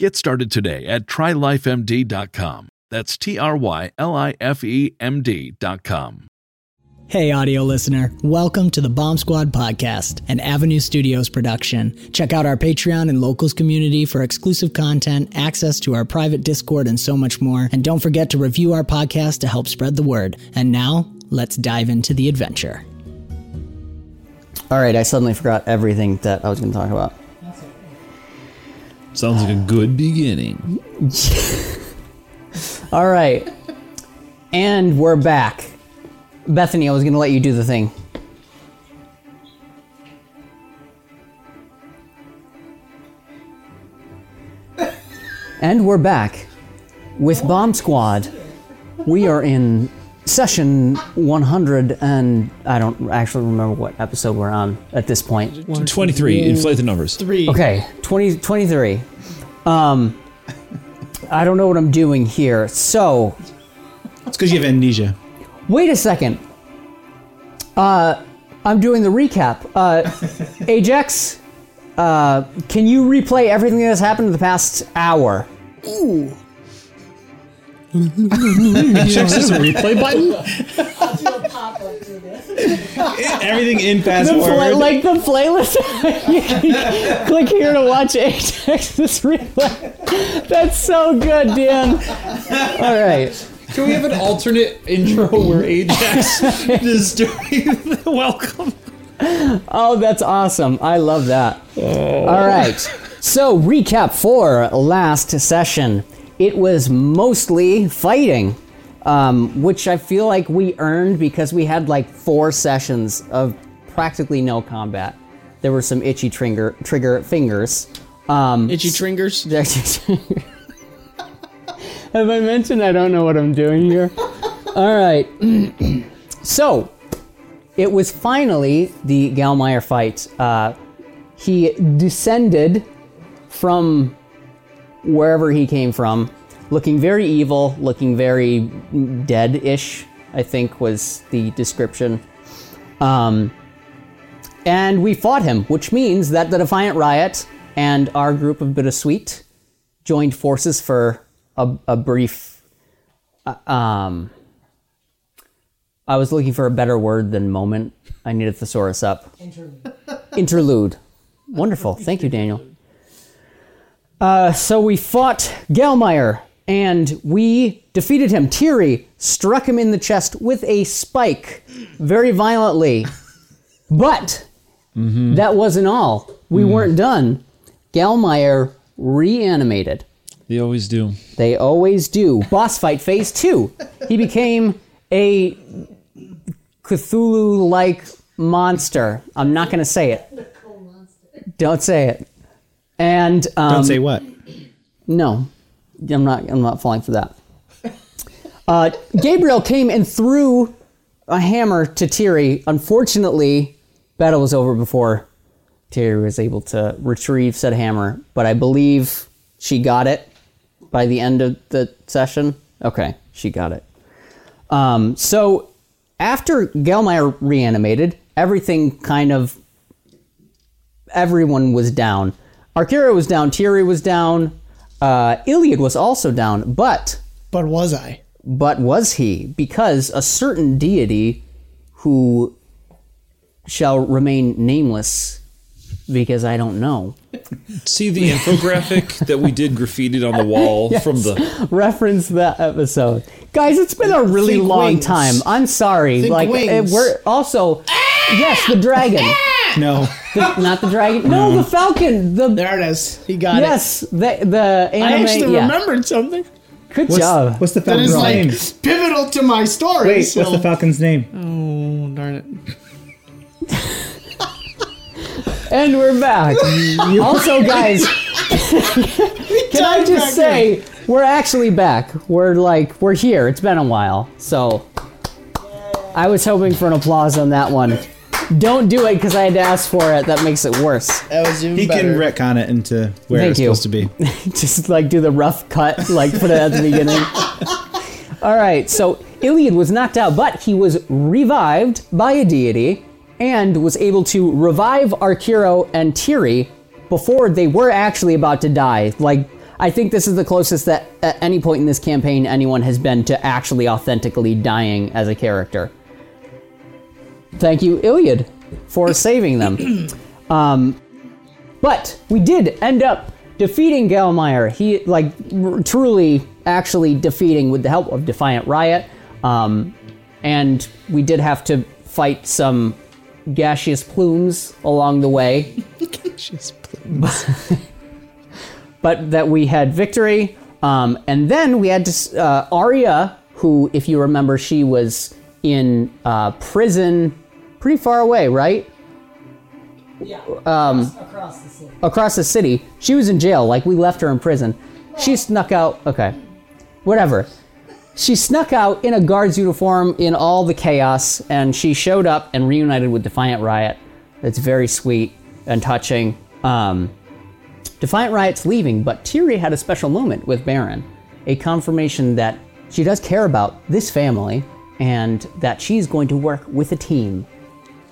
Get started today at trylifemd.com. That's T R Y L I F E M D.com. Hey, audio listener. Welcome to the Bomb Squad podcast, an Avenue Studios production. Check out our Patreon and locals community for exclusive content, access to our private Discord, and so much more. And don't forget to review our podcast to help spread the word. And now, let's dive into the adventure. All right, I suddenly forgot everything that I was going to talk about. Sounds like a good beginning. All right. And we're back. Bethany, I was going to let you do the thing. And we're back with Bomb Squad. We are in session 100 and I don't actually remember what episode we're on at this point. 23. Inflate the numbers. Three. Okay, 20, 23. Um, I don't know what I'm doing here. So, It's because you have amnesia. wait a second. Uh, I'm doing the recap. Uh, Ajax, uh, can you replay everything that has happened in the past hour? Ooh. Checks this replay button. Everything in fast play, forward. like the playlist. You can Click here to watch Ajax's replay. That's so good, Dan. All right. Can we have an alternate intro where Ajax is doing the welcome? Oh, that's awesome. I love that. Oh. All right. So, recap for last session. It was mostly fighting, um, which I feel like we earned because we had like four sessions of practically no combat. There were some itchy trigger trigger fingers. Um, Itchy tringers. Have I mentioned I don't know what I'm doing here? All right. so, it was finally the Galmeyer fight. Uh, he descended from wherever he came from, looking very evil, looking very dead-ish. I think was the description. Um, and we fought him, which means that the Defiant Riot and our group of Bittersweet joined forces for a, a brief. uh, um, I was looking for a better word than moment. I need a thesaurus up. Interlude. Interlude. Wonderful. Thank you, Daniel. Uh, so we fought Gelmeyer and we defeated him. Tiri struck him in the chest with a spike very violently. But that wasn't all. We weren't done. Gelmeyer reanimated. They always do. They always do. Boss fight phase two. He became a Cthulhu like monster. I'm not going to say it. Don't say it. And um, Don't say what. no, I'm not. I'm not falling for that. Uh, Gabriel came and threw a hammer to Tiri. Unfortunately, battle was over before Tiri was able to retrieve said hammer. But I believe she got it by the end of the session. Okay, she got it. Um, so after Gelmeyer reanimated, everything kind of everyone was down. Arkira was down, Tiri was down, uh, Iliad was also down, but But was I? but was he? Because a certain deity who shall remain nameless because I don't know. See the infographic that we did graffitied on the wall Yes. from the. reference that episode. Guys, it's been a really Think long wings. time. I'm sorry. Think like wings. eh, we're also Yes, the dragon. No. The- not the dragon. No, the falcon. The There it is. He got it. yes, the the anime. I actually yeah. remembered something Good What's, job. what's the that falcon's is like name? pivotal to my story. Wait, so- what's the falcon's name? Oh darn it! And we're back. also, guys, can I just say we're actually back? We're like we're here. It's been a while, so I was hoping for an applause on that one. Don't do it because I had to ask for it. That makes it worse. That was even He better. can retcon it into where Thank it's you. supposed to be. just like do the rough cut, like put it at the beginning. All right, so Iliad was knocked out, but he was revived by a deity and was able to revive Arkiro and Tiri before they were actually about to die. Like, I think this is the closest that at any point in this campaign anyone has been to actually authentically dying as a character. Thank you, Iliad, for saving them. Um, but we did end up defeating Galmeyer. He like r- truly actually defeating with the help of Defiant Riot. Um, and we did have to fight some gaseous plumes along the way. Gaseous plumes. but that we had victory. Um, and then we had to uh, Arya, who, if you remember, she was in uh, prison pretty far away, right? Yeah. Um, across the city. She was in jail. Like we left her in prison. She snuck out. Okay, whatever. She snuck out in a guard's uniform in all the chaos, and she showed up and reunited with Defiant Riot. It's very sweet and touching. Um, Defiant Riot's leaving, but Tiri had a special moment with Baron, a confirmation that she does care about this family and that she's going to work with a team,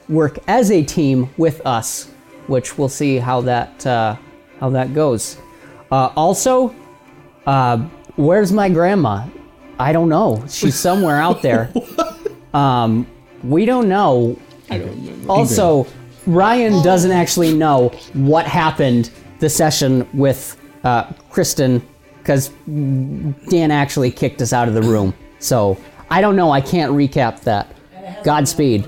work as a team with us, which we'll see how that uh, how that goes. Uh, also, uh, where's my grandma? I don't know. She's somewhere out there. Um, we don't know. Also, Ryan doesn't actually know what happened the session with uh, Kristen because Dan actually kicked us out of the room. So I don't know. I can't recap that. Godspeed.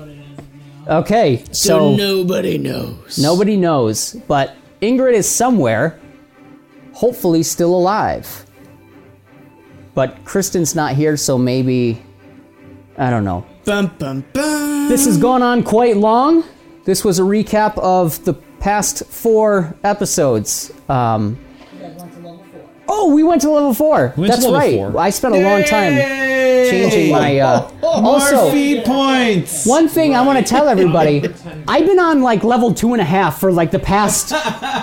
Okay, So, so nobody knows. nobody knows, but Ingrid is somewhere, hopefully still alive. But Kristen's not here, so maybe I don't know. Bum, bum, bum. This has gone on quite long. This was a recap of the past four episodes. Um, oh, we went to level four. went to That's level right. four. I spent a long time changing my. Uh, also, More feat points. one thing I want to tell everybody: I've been on like level two and a half for like the past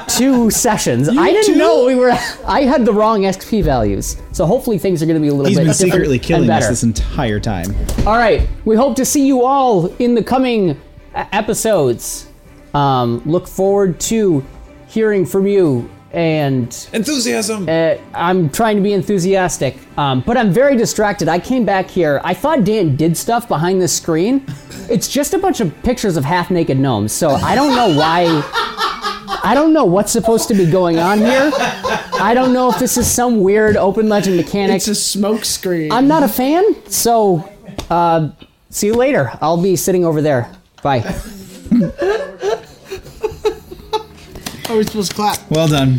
two sessions. I didn't too? know we were. I had the wrong XP values, so hopefully things are going to be a little He's bit been different secretly killing us better. this entire time. All right. We hope to see you all in the coming uh, episodes. Um, look forward to hearing from you. And Enthusiasm! uh, I'm trying to be enthusiastic, um, but I'm very distracted. I came back here. I thought Dan did stuff behind this screen. It's just a bunch of pictures of half naked gnomes. So I don't know why. I don't know what's supposed to be going on here. I don't know if this is some weird open legend mechanic. It's a smoke screen. I'm not a fan, so uh, see you later. I'll be sitting over there. Bye. Oh, Are we supposed to clap? Well done.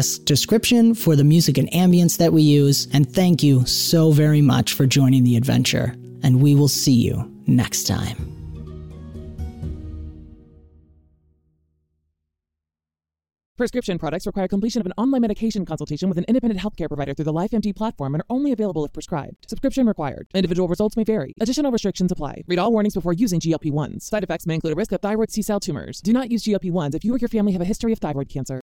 podcast description for the music and ambience that we use. And thank you so very much for joining the adventure. And we will see you next time. Prescription products require completion of an online medication consultation with an independent healthcare provider through the LifeMD platform and are only available if prescribed. Subscription required. Individual results may vary. Additional restrictions apply. Read all warnings before using GLP 1s. Side effects may include a risk of thyroid C cell tumors. Do not use GLP 1s if you or your family have a history of thyroid cancer.